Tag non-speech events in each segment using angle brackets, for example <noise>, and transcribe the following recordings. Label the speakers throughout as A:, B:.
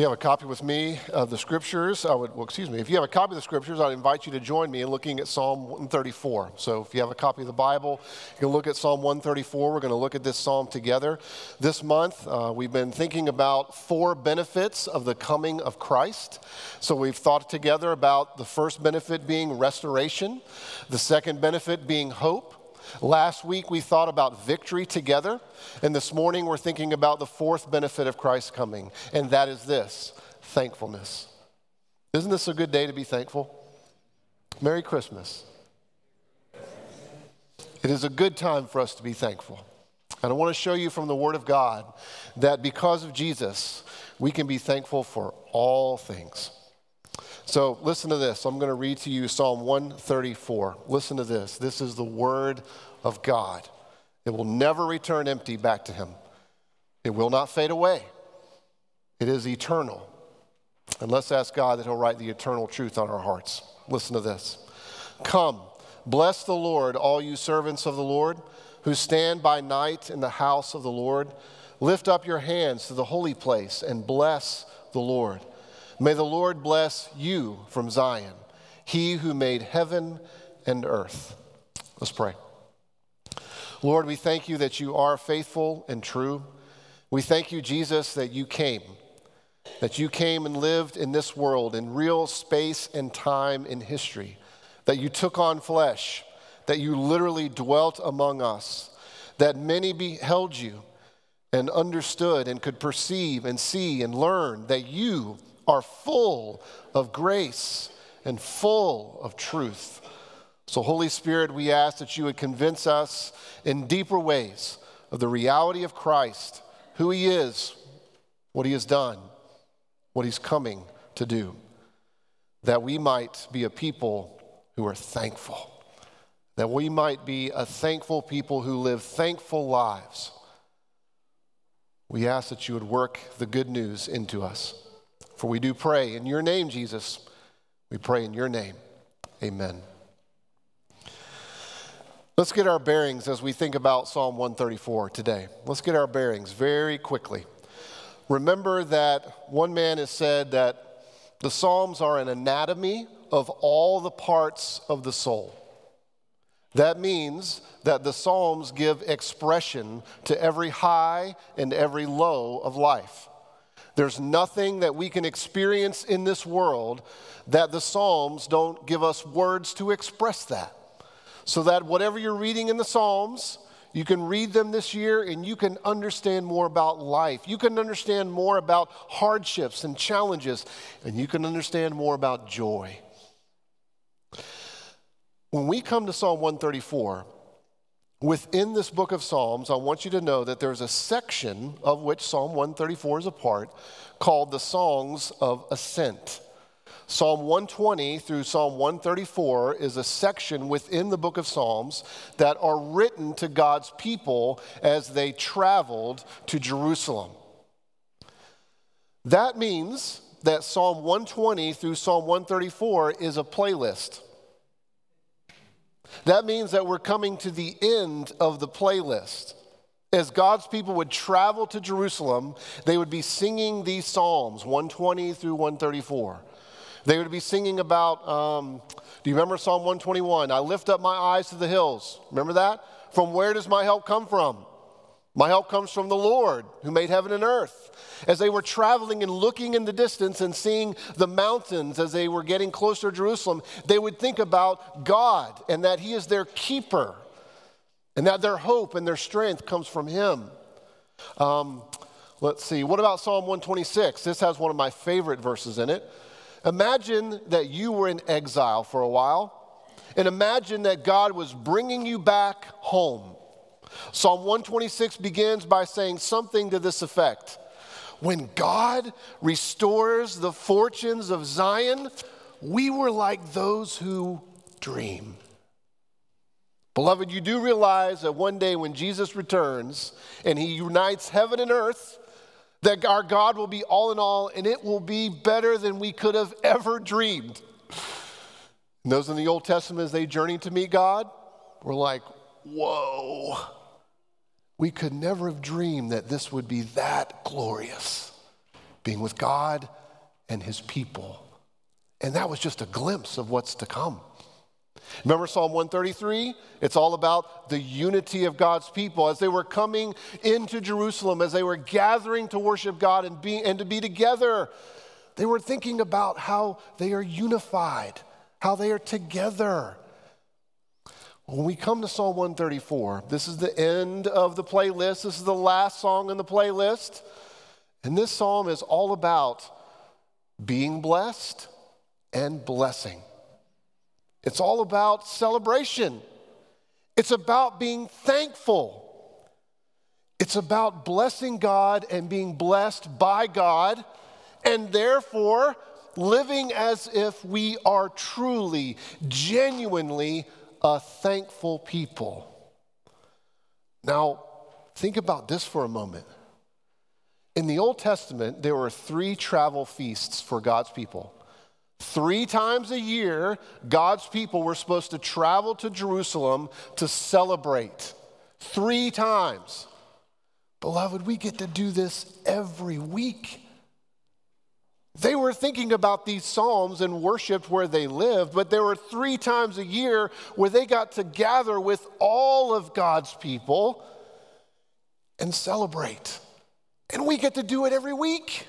A: you have a copy with me of the scriptures, I would, well, excuse me, if you have a copy of the scriptures, I'd invite you to join me in looking at Psalm 134. So if you have a copy of the Bible, you can look at Psalm 134. We're going to look at this psalm together. This month, uh, we've been thinking about four benefits of the coming of Christ. So we've thought together about the first benefit being restoration, the second benefit being hope. Last week we thought about victory together, and this morning we're thinking about the fourth benefit of Christ's coming, and that is this thankfulness. Isn't this a good day to be thankful? Merry Christmas. It is a good time for us to be thankful. And I want to show you from the Word of God that because of Jesus, we can be thankful for all things. So listen to this. I'm going to read to you Psalm 134. Listen to this. This is the word of God. It will never return empty back to him. It will not fade away. It is eternal. And let's ask God that he'll write the eternal truth on our hearts. Listen to this. Come, bless the Lord, all you servants of the Lord who stand by night in the house of the Lord. Lift up your hands to the holy place and bless the Lord. May the Lord bless you from Zion, he who made heaven and earth. Let's pray. Lord, we thank you that you are faithful and true. We thank you, Jesus, that you came, that you came and lived in this world in real space and time in history, that you took on flesh, that you literally dwelt among us, that many beheld you and understood and could perceive and see and learn that you are full of grace and full of truth. So, Holy Spirit, we ask that you would convince us in deeper ways of the reality of Christ, who he is, what he has done, what he's coming to do, that we might be a people who are thankful, that we might be a thankful people who live thankful lives. We ask that you would work the good news into us. For we do pray in your name, Jesus. We pray in your name. Amen. Let's get our bearings as we think about Psalm 134 today. Let's get our bearings very quickly. Remember that one man has said that the Psalms are an anatomy of all the parts of the soul. That means that the Psalms give expression to every high and every low of life. There's nothing that we can experience in this world that the Psalms don't give us words to express that. So that whatever you're reading in the Psalms, you can read them this year and you can understand more about life. You can understand more about hardships and challenges, and you can understand more about joy. When we come to Psalm 134, Within this book of Psalms, I want you to know that there's a section of which Psalm 134 is a part called the Songs of Ascent. Psalm 120 through Psalm 134 is a section within the book of Psalms that are written to God's people as they traveled to Jerusalem. That means that Psalm 120 through Psalm 134 is a playlist. That means that we're coming to the end of the playlist. As God's people would travel to Jerusalem, they would be singing these Psalms, 120 through 134. They would be singing about, um, do you remember Psalm 121? I lift up my eyes to the hills. Remember that? From where does my help come from? My help comes from the Lord who made heaven and earth. As they were traveling and looking in the distance and seeing the mountains as they were getting closer to Jerusalem, they would think about God and that He is their keeper and that their hope and their strength comes from Him. Um, let's see, what about Psalm 126? This has one of my favorite verses in it. Imagine that you were in exile for a while, and imagine that God was bringing you back home. Psalm 126 begins by saying something to this effect When God restores the fortunes of Zion, we were like those who dream. Beloved, you do realize that one day when Jesus returns and he unites heaven and earth, that our God will be all in all and it will be better than we could have ever dreamed. And those in the Old Testament, as they journeyed to meet God, were like, whoa. We could never have dreamed that this would be that glorious. being with God and his people. And that was just a glimpse of what's to come. Remember Psalm 133? It's all about the unity of God's people as they were coming into Jerusalem, as they were gathering to worship God and, be, and to be together. They were thinking about how they are unified, how they are together. When we come to Psalm 134, this is the end of the playlist. This is the last song in the playlist. And this psalm is all about being blessed and blessing. It's all about celebration. It's about being thankful. It's about blessing God and being blessed by God, and therefore living as if we are truly, genuinely a thankful people. Now, think about this for a moment. In the Old Testament, there were three travel feasts for God's people. Three times a year, God's people were supposed to travel to Jerusalem to celebrate. Three times. Beloved, we get to do this every week. They were thinking about these Psalms and worshiped where they lived, but there were three times a year where they got to gather with all of God's people and celebrate. And we get to do it every week.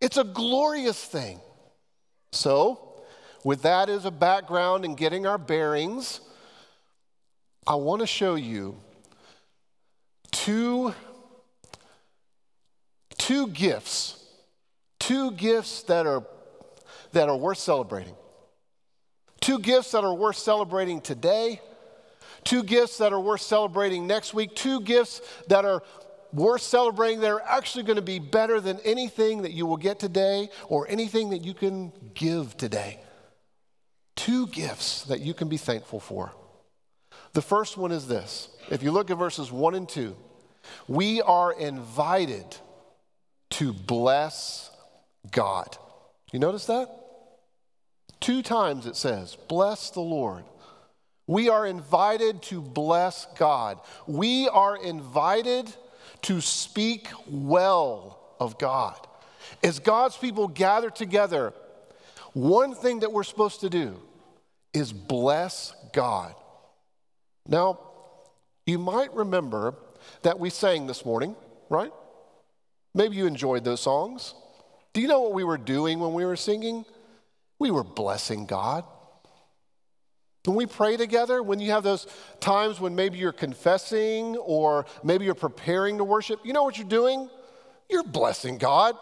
A: It's a glorious thing. So, with that as a background and getting our bearings, I want to show you two, two gifts, two gifts that are, that are worth celebrating. Two gifts that are worth celebrating today, two gifts that are worth celebrating next week, two gifts that are worth celebrating that are actually going to be better than anything that you will get today or anything that you can give today. Two gifts that you can be thankful for. The first one is this. If you look at verses 1 and 2, we are invited to bless God. You notice that? Two times it says, Bless the Lord. We are invited to bless God. We are invited to speak well of God. As God's people gather together, one thing that we're supposed to do is bless God. Now, you might remember that we sang this morning, right? Maybe you enjoyed those songs. Do you know what we were doing when we were singing? We were blessing God. When we pray together, when you have those times when maybe you're confessing or maybe you're preparing to worship, you know what you're doing? You're blessing God.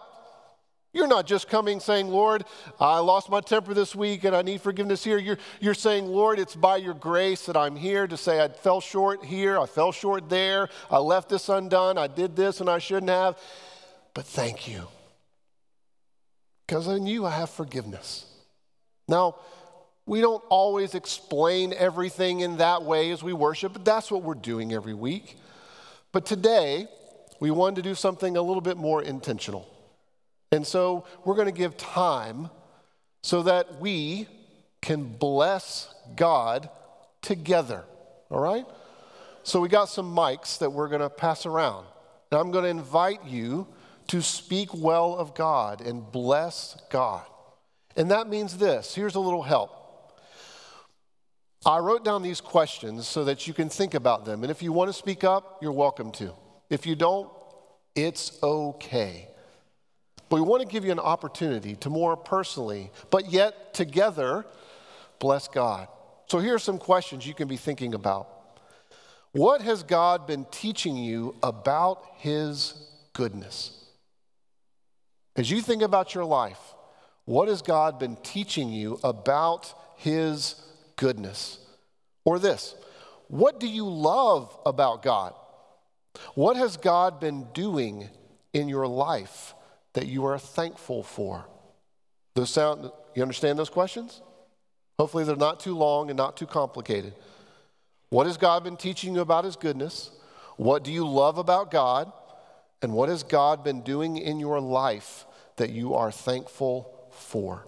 A: You're not just coming saying, Lord, I lost my temper this week and I need forgiveness here. You're, you're saying, Lord, it's by your grace that I'm here to say I fell short here, I fell short there, I left this undone, I did this and I shouldn't have. But thank you. Because in you I have forgiveness. Now, we don't always explain everything in that way as we worship, but that's what we're doing every week. But today, we wanted to do something a little bit more intentional. And so we're going to give time so that we can bless God together. All right? So we got some mics that we're going to pass around. And I'm going to invite you to speak well of God and bless God. And that means this here's a little help. I wrote down these questions so that you can think about them. And if you want to speak up, you're welcome to. If you don't, it's okay. But we want to give you an opportunity to more personally, but yet together, bless God. So here are some questions you can be thinking about. What has God been teaching you about His goodness? As you think about your life, what has God been teaching you about His goodness. Or this what do you love about God? What has God been doing in your life that you are thankful for? Those sound, you understand those questions? Hopefully, they're not too long and not too complicated. What has God been teaching you about His goodness? What do you love about God? And what has God been doing in your life that you are thankful for?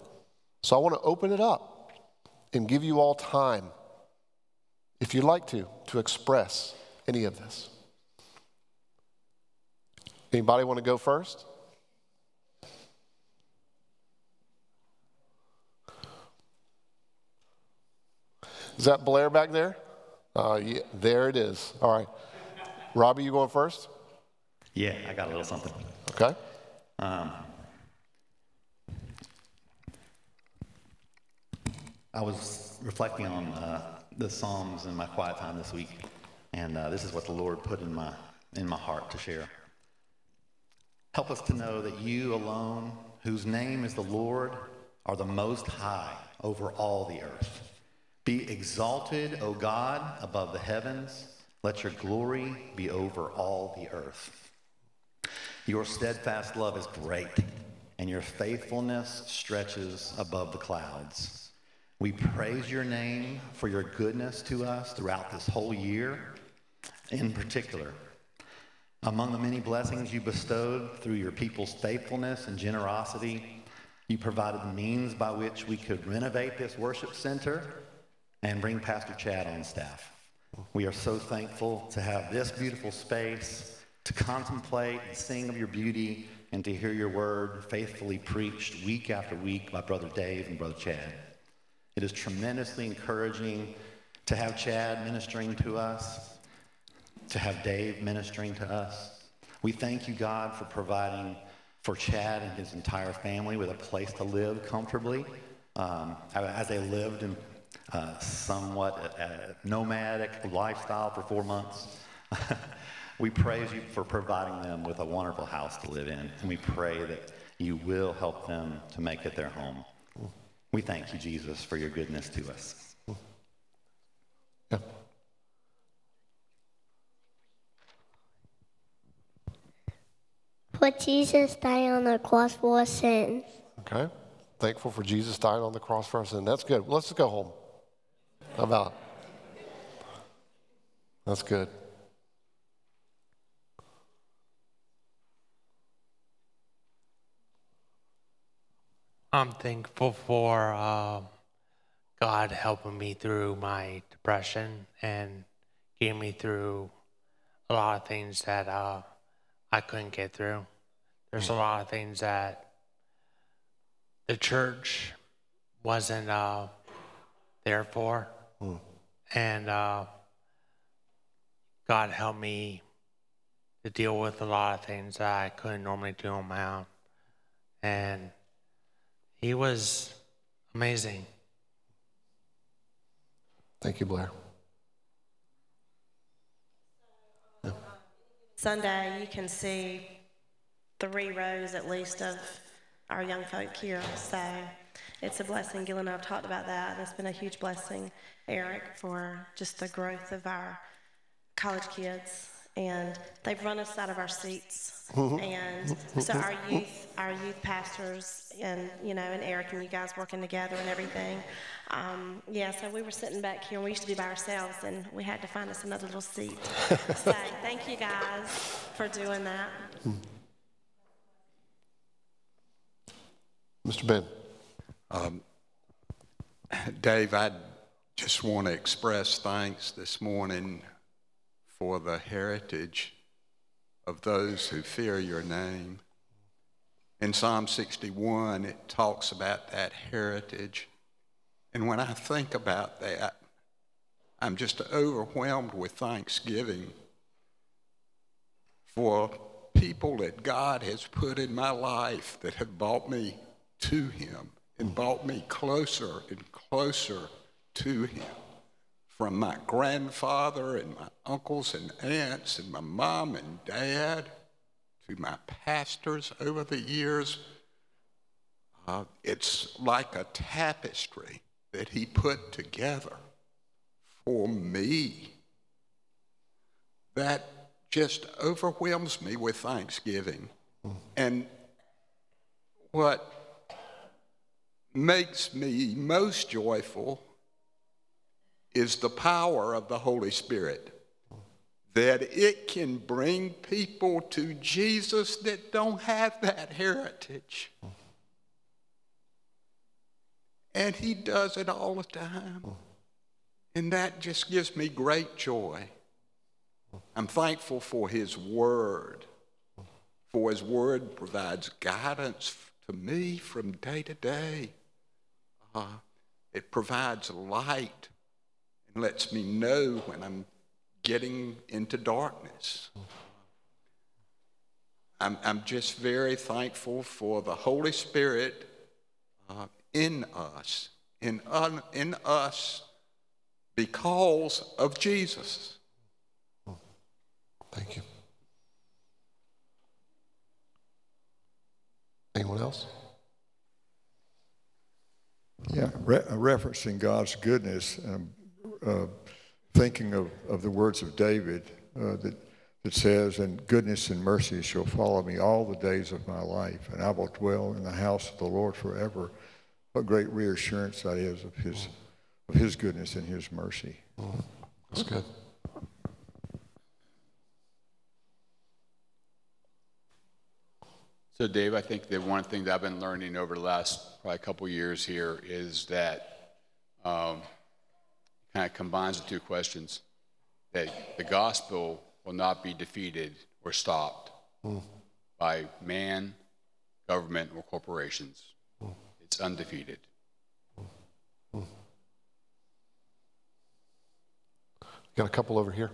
A: So I want to open it up and give you all time, if you'd like to, to express any of this. Anybody want to go first? Is that Blair back there? Uh, yeah, there it is. All right. Robbie, you going first?
B: Yeah, I got a little something.
A: Okay.
B: Um, I was reflecting on uh, the Psalms in my quiet time this week, and uh, this is what the Lord put in my in my heart to share. Help us to know that you alone, whose name is the Lord, are the most high over all the earth. Be exalted, O God, above the heavens. Let your glory be over all the earth. Your steadfast love is great, and your faithfulness stretches above the clouds. We praise your name for your goodness to us throughout this whole year. In particular, among the many blessings you bestowed through your people's faithfulness and generosity, you provided the means by which we could renovate this worship center and bring Pastor Chad on staff. We are so thankful to have this beautiful space to contemplate and sing of your beauty and to hear your word faithfully preached week after week by Brother Dave and Brother Chad. It is tremendously encouraging to have Chad ministering to us, to have Dave ministering to us. We thank you, God, for providing for Chad and his entire family with a place to live comfortably um, as they lived in uh, somewhat a, a nomadic lifestyle for four months. <laughs> we praise you for providing them with a wonderful house to live in, and we pray that you will help them to make it their home. We thank you, Jesus, for your goodness to us.
A: Yeah.
C: For Jesus died on the cross for our sins.
A: Okay. Thankful for Jesus dying on the cross for us, and that's good. Let's go home. How about? That's good.
D: I'm thankful for uh, God helping me through my depression and getting me through a lot of things that uh, I couldn't get through. There's a lot of things that the church wasn't uh, there for. And uh, God helped me to deal with a lot of things that I couldn't normally do on my own. And He was amazing.
A: Thank you, Blair.
E: Sunday, you can see three rows at least of our young folk here. So it's a blessing. Gil and I have talked about that, and it's been a huge blessing, Eric, for just the growth of our college kids. And they've run us out of our seats. and so our youth, our youth pastors, and you know, and Eric and you guys working together and everything. Um, yeah, so we were sitting back here, and we used to be by ourselves, and we had to find us another little seat. <laughs> so thank you guys for doing that.
A: Mr. Ben.
F: Um, Dave, I just want to express thanks this morning for the heritage of those who fear your name. In Psalm 61, it talks about that heritage. And when I think about that, I'm just overwhelmed with thanksgiving for people that God has put in my life that have brought me to Him and brought me closer and closer to Him. From my grandfather and my uncles and aunts and my mom and dad to my pastors over the years, uh, it's like a tapestry that He put together for me. That just overwhelms me with thanksgiving. And what makes me most joyful is the power of the Holy Spirit. That it can bring people to Jesus that don't have that heritage. And He does it all the time. And that just gives me great joy. I'm thankful for His Word, for His Word provides guidance to me from day to day. Uh, it provides light lets me know when I'm getting into darkness. I'm, I'm just very thankful for the Holy Spirit uh, in us, in, un, in us because of Jesus.
A: Thank you. Anyone else?
G: Yeah, re- referencing God's goodness, um, uh, thinking of, of the words of David uh, that, that says, And goodness and mercy shall follow me all the days of my life, and I will dwell in the house of the Lord forever. What great reassurance that is of his, of his goodness and his mercy.
A: That's good.
H: So, Dave, I think that one thing that I've been learning over the last probably couple years here is that um, kind of combines the two questions that the gospel will not be defeated or stopped hmm. by man, government, or corporations. Hmm. It's undefeated. Hmm.
A: Got a couple over here.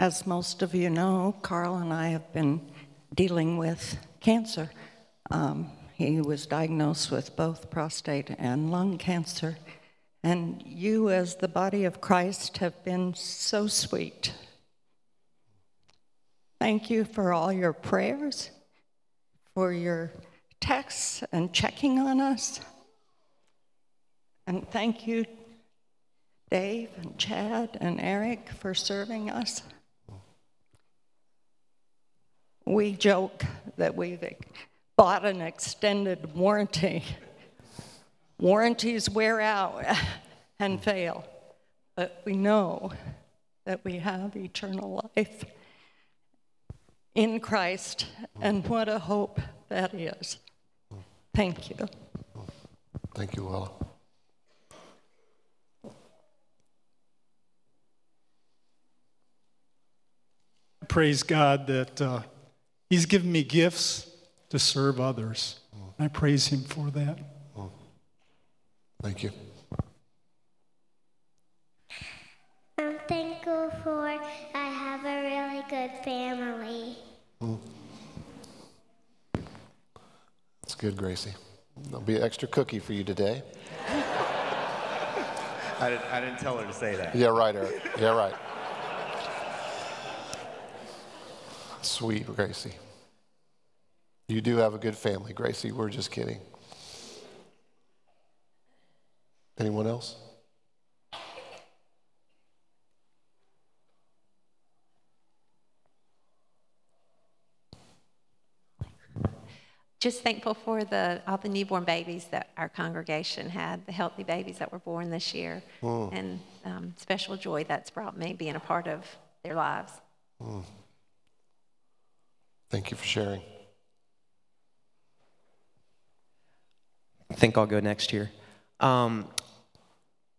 I: As most of you know, Carl and I have been dealing with cancer. Um, he was diagnosed with both prostate and lung cancer. And you, as the body of Christ, have been so sweet. Thank you for all your prayers, for your texts and checking on us. And thank you, Dave and Chad and Eric, for serving us. We joke that we've bought an extended warranty. Warranties wear out and fail, but we know that we have eternal life in Christ, and what a hope that is. Thank you.
A: Thank you, Luella.
J: praise God that uh, He's given me gifts to serve others. I praise Him for that.
A: Thank you.
C: I'm thankful for I have a really good family.
A: That's good, Gracie. There'll be an extra cookie for you today. <laughs>
B: I didn't, I didn't tell her to say that.
A: Yeah, right, Eric. Yeah, right. Sweet, Gracie. You do have a good family, Gracie. We're just kidding. Anyone else?
K: Just thankful for the all the newborn babies that our congregation had, the healthy babies that were born this year, and um, special joy that's brought me being a part of their lives.
A: Thank you for sharing.
L: I think I'll go next here. Um,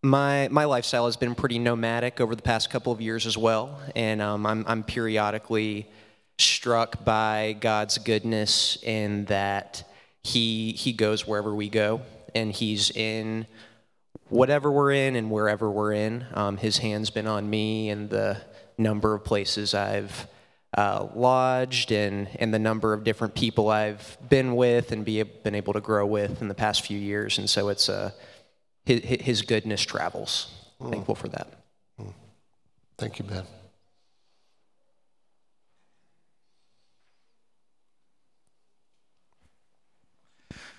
L: my my lifestyle has been pretty nomadic over the past couple of years as well, and um, I'm I'm periodically struck by God's goodness in that He He goes wherever we go, and He's in whatever we're in and wherever we're in. Um, his hand's been on me and the number of places I've uh, lodged and, and the number of different people I've been with and be, been able to grow with in the past few years. And so it's uh, his, his goodness travels. Thankful for that.
A: Thank you, Ben.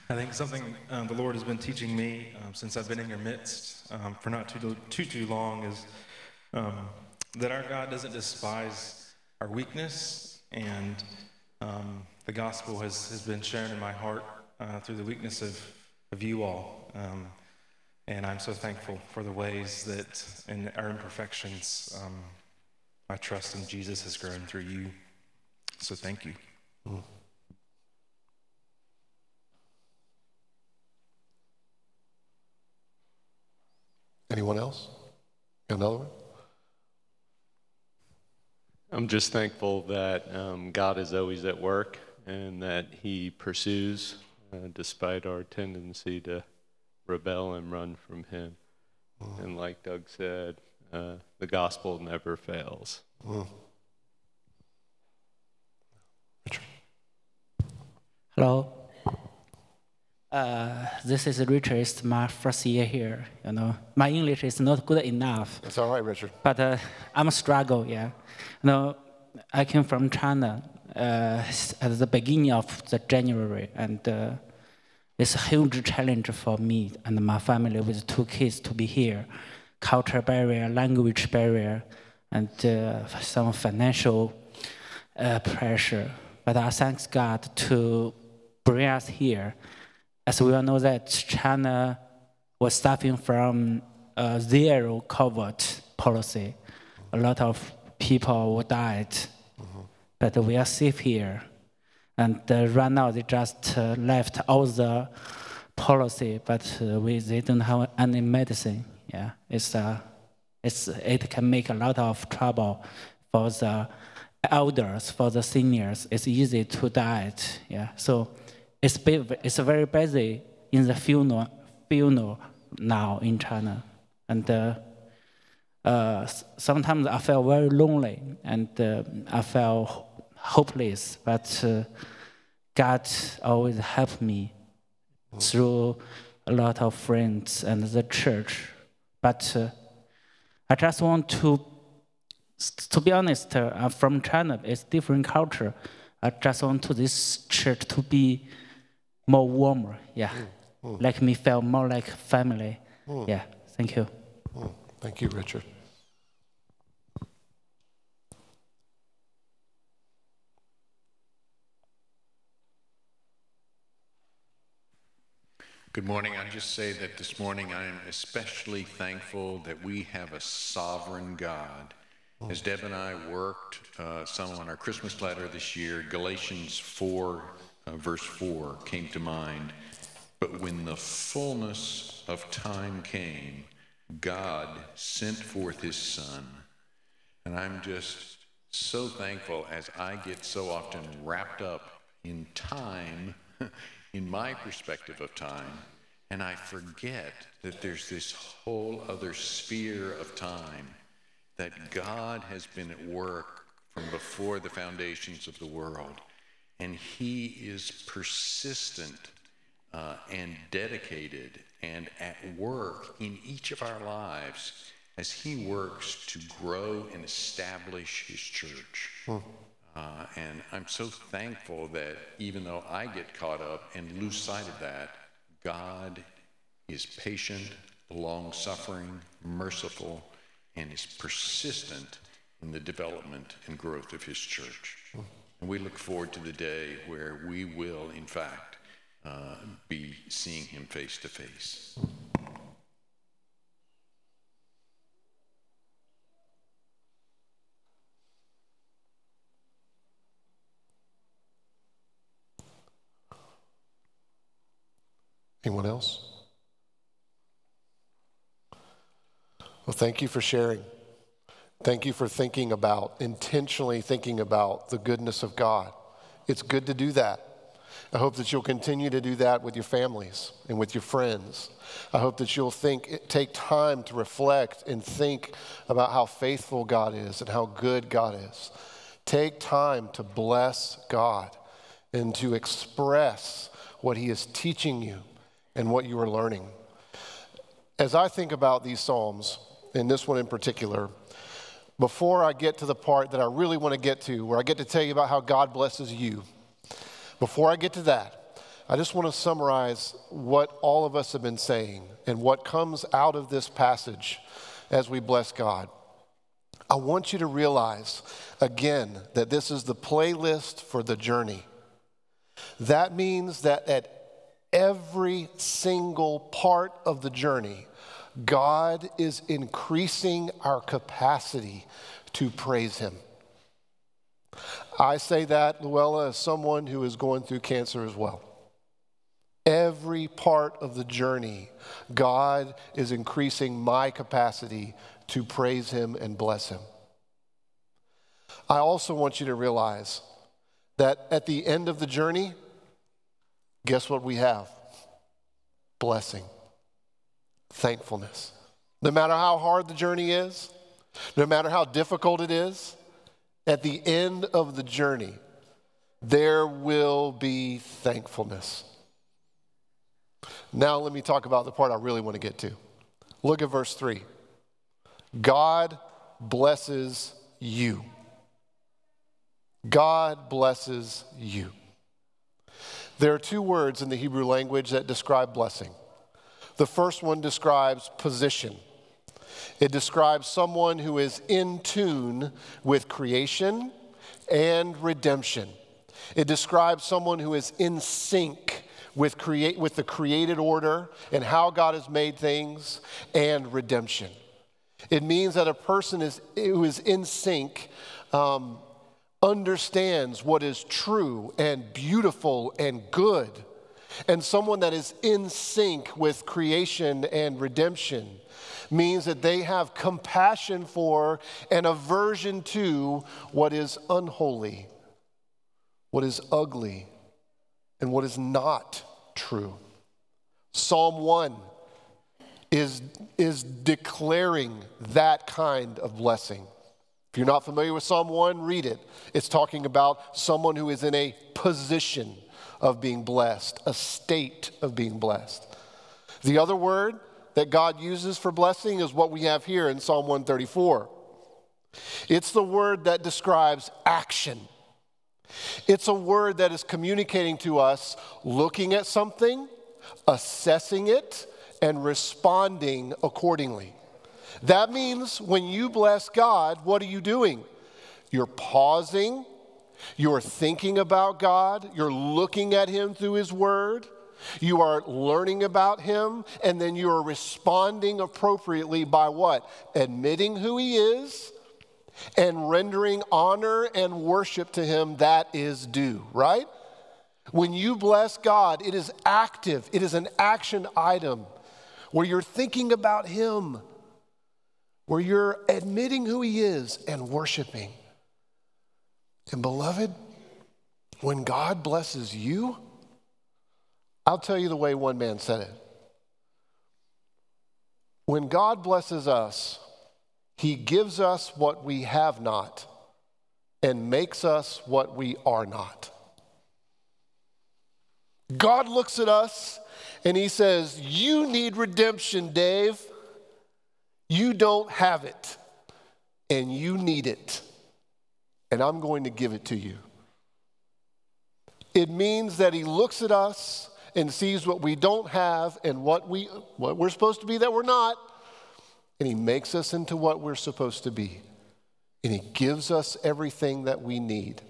M: I think something um, the Lord has been teaching me um, since I've been in your midst um, for not too, too, too long is um, that our God doesn't despise our weakness, and um, the gospel has, has been shown in my heart uh, through the weakness of, of you all. Um, and I'm so thankful for the ways that in our imperfections, my trust in Jesus has grown through you. So thank you.
A: Anyone else? Got another one?
N: I'm just thankful that um, God is always at work and that He pursues uh, despite our tendency to rebel and run from Him.
A: Mm.
N: And like Doug said, uh, the gospel never fails.
A: Mm.
O: Hello. Uh, this is Richard. It's my first year here. You know, my English is not good enough.
A: It's all right, Richard.
O: But uh, I'm a struggle. Yeah. You know, I came from China uh, at the beginning of the January, and uh, it's a huge challenge for me and my family with two kids to be here. Culture barrier, language barrier, and uh, some financial uh, pressure. But I thank God to bring us here. As we all know that China was suffering from a zero COVID policy. A lot of people died, but we are safe here. And uh, right now they just uh, left all the policy, but uh, we they don't have any medicine. Yeah, it's uh, it's it can make a lot of trouble for the elders, for the seniors. It's easy to die. Yeah, so it's it's very busy in the funeral funeral now in China, and. Uh, uh, sometimes I felt very lonely and uh, I felt hopeless, but uh, God always helped me through a lot of friends and the church. But uh, I just want to, to be honest, uh, I'm from China, it's different culture. I just want to this church to be more warmer, yeah.
A: Mm, mm.
O: Like me feel more like family.
A: Mm.
O: Yeah, thank you.
A: Mm. Thank you, Richard.
P: Good morning. I just say that this morning I am especially thankful that we have a sovereign God. As Deb and I worked uh, some on our Christmas letter this year, Galatians 4, uh, verse 4 came to mind. But when the fullness of time came, God sent forth his Son. And I'm just so thankful as I get so often wrapped up in time, <laughs> in my perspective of time, and I forget that there's this whole other sphere of time that God has been at work from before the foundations of the world. And he is persistent uh, and dedicated and at work in each of our lives as he works to grow and establish his church.
A: Hmm.
P: Uh, and I'm so thankful that even though I get caught up and lose sight of that, God is patient, long suffering, merciful, and is persistent in the development and growth of his church. And we look forward to the day where we will, in fact, uh, be seeing him face to face.
A: Anyone else? Well, thank you for sharing. Thank you for thinking about, intentionally thinking about the goodness of God. It's good to do that. I hope that you'll continue to do that with your families and with your friends. I hope that you'll think, take time to reflect and think about how faithful God is and how good God is. Take time to bless God and to express what He is teaching you and what you are learning. As I think about these Psalms, and this one in particular, before I get to the part that I really want to get to, where I get to tell you about how God blesses you, before I get to that, I just want to summarize what all of us have been saying and what comes out of this passage as we bless God. I want you to realize again that this is the playlist for the journey. That means that at every single part of the journey, God is increasing our capacity to praise Him. I say that, Luella, as someone who is going through cancer as well. Every part of the journey, God is increasing my capacity to praise Him and bless Him. I also want you to realize that at the end of the journey, guess what we have? Blessing, thankfulness. No matter how hard the journey is, no matter how difficult it is, at the end of the journey, there will be thankfulness. Now, let me talk about the part I really want to get to. Look at verse 3. God blesses you. God blesses you. There are two words in the Hebrew language that describe blessing. The first one describes position. It describes someone who is in tune with creation and redemption. It describes someone who is in sync with, create, with the created order and how God has made things and redemption. It means that a person is, who is in sync um, understands what is true and beautiful and good. And someone that is in sync with creation and redemption means that they have compassion for and aversion to what is unholy, what is ugly, and what is not true. Psalm 1 is, is declaring that kind of blessing. If you're not familiar with Psalm 1, read it. It's talking about someone who is in a position of being blessed, a state of being blessed. The other word that God uses for blessing is what we have here in Psalm 134. It's the word that describes action. It's a word that is communicating to us looking at something, assessing it, and responding accordingly. That means when you bless God, what are you doing? You're pausing, you're thinking about God, you're looking at Him through His Word, you are learning about Him, and then you are responding appropriately by what? Admitting who He is and rendering honor and worship to Him that is due, right? When you bless God, it is active, it is an action item where you're thinking about Him, where you're admitting who He is and worshiping. And beloved, when God blesses you, I'll tell you the way one man said it. When God blesses us, He gives us what we have not and makes us what we are not. God looks at us and he says, You need redemption, Dave. You don't have it, and you need it, and I'm going to give it to you. It means that he looks at us and sees what we don't have and what, we, what we're supposed to be that we're not, and he makes us into what we're supposed to be. And he gives us everything that we need.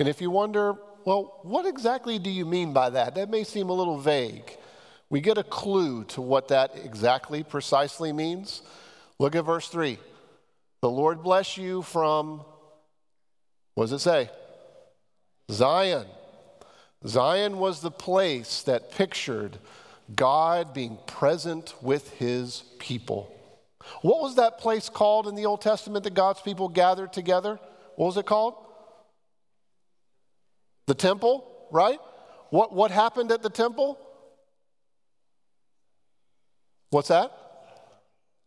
A: And if you wonder, well, what exactly do you mean by that? That may seem a little vague. We get a clue to what that exactly, precisely means. Look at verse 3. The Lord bless you from, what does it say? Zion. Zion was the place that pictured God being present with his people. What was that place called in the Old Testament that God's people gathered together? What was it called? The temple, right? What, what happened at the temple? What's that?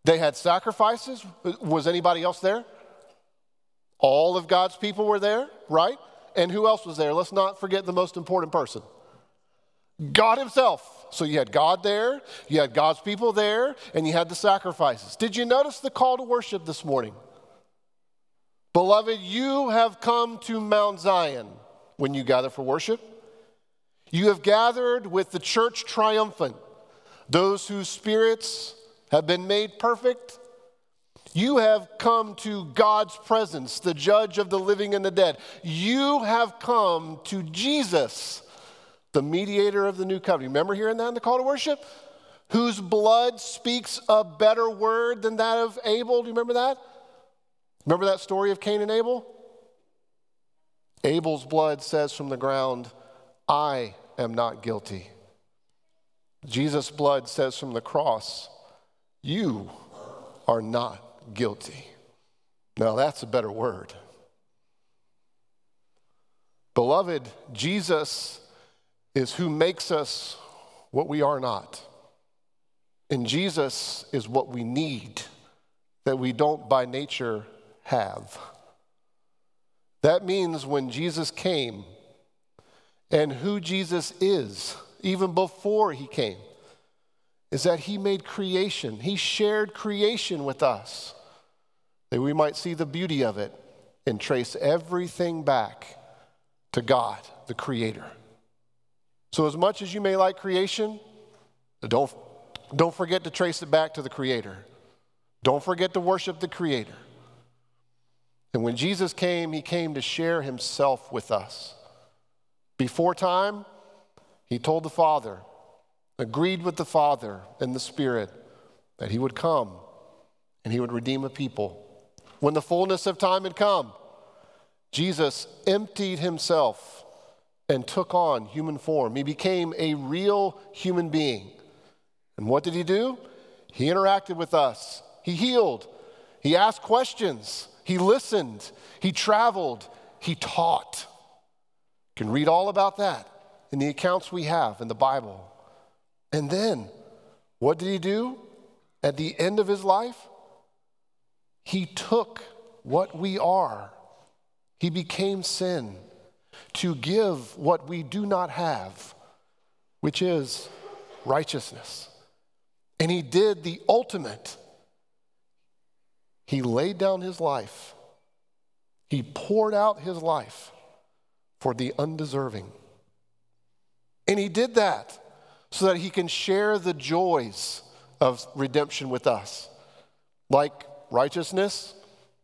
A: They had sacrifices. Was anybody else there? All of God's people were there, right? And who else was there? Let's not forget the most important person God Himself. So you had God there, you had God's people there, and you had the sacrifices. Did you notice the call to worship this morning? Beloved, you have come to Mount Zion when you gather for worship. You have gathered with the church triumphant, those whose spirits have been made perfect. You have come to God's presence, the judge of the living and the dead. You have come to Jesus, the mediator of the new covenant. Remember hearing that in the call to worship? Whose blood speaks a better word than that of Abel. Do you remember that? Remember that story of Cain and Abel? Abel's blood says from the ground, I am not guilty. Jesus' blood says from the cross, You are not guilty. Now, that's a better word. Beloved, Jesus is who makes us what we are not. And Jesus is what we need that we don't by nature have. That means when Jesus came and who Jesus is, even before he came, is that he made creation. He shared creation with us that we might see the beauty of it and trace everything back to God, the Creator. So, as much as you may like creation, don't, don't forget to trace it back to the Creator. Don't forget to worship the Creator. And when Jesus came, He came to share Himself with us. Before time, He told the Father, agreed with the Father and the Spirit that He would come and He would redeem a people. When the fullness of time had come, Jesus emptied Himself and took on human form. He became a real human being. And what did he do? He interacted with us, he healed, he asked questions, he listened, he traveled, he taught. You can read all about that in the accounts we have in the Bible. And then, what did he do at the end of his life? He took what we are, he became sin to give what we do not have, which is righteousness. And he did the ultimate. He laid down his life, he poured out his life for the undeserving. And he did that so that he can share the joys of redemption with us, like righteousness,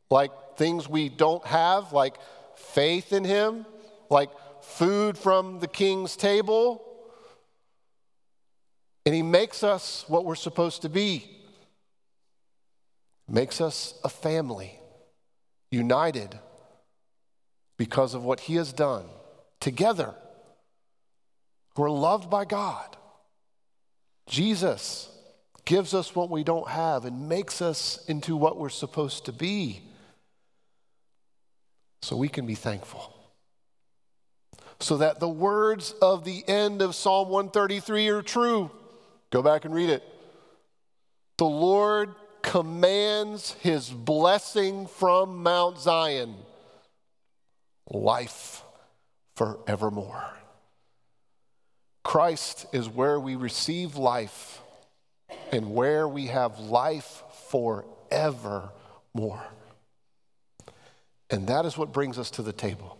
A: like things we don't have, like faith in him, like food from the king's table. And he makes us what we're supposed to be. Makes us a family, united because of what he has done together. We're loved by God. Jesus gives us what we don't have and makes us into what we're supposed to be so we can be thankful so that the words of the end of Psalm 133 are true. Go back and read it. The Lord commands his blessing from Mount Zion, life forevermore. Christ is where we receive life and where we have life forevermore. And that is what brings us to the table.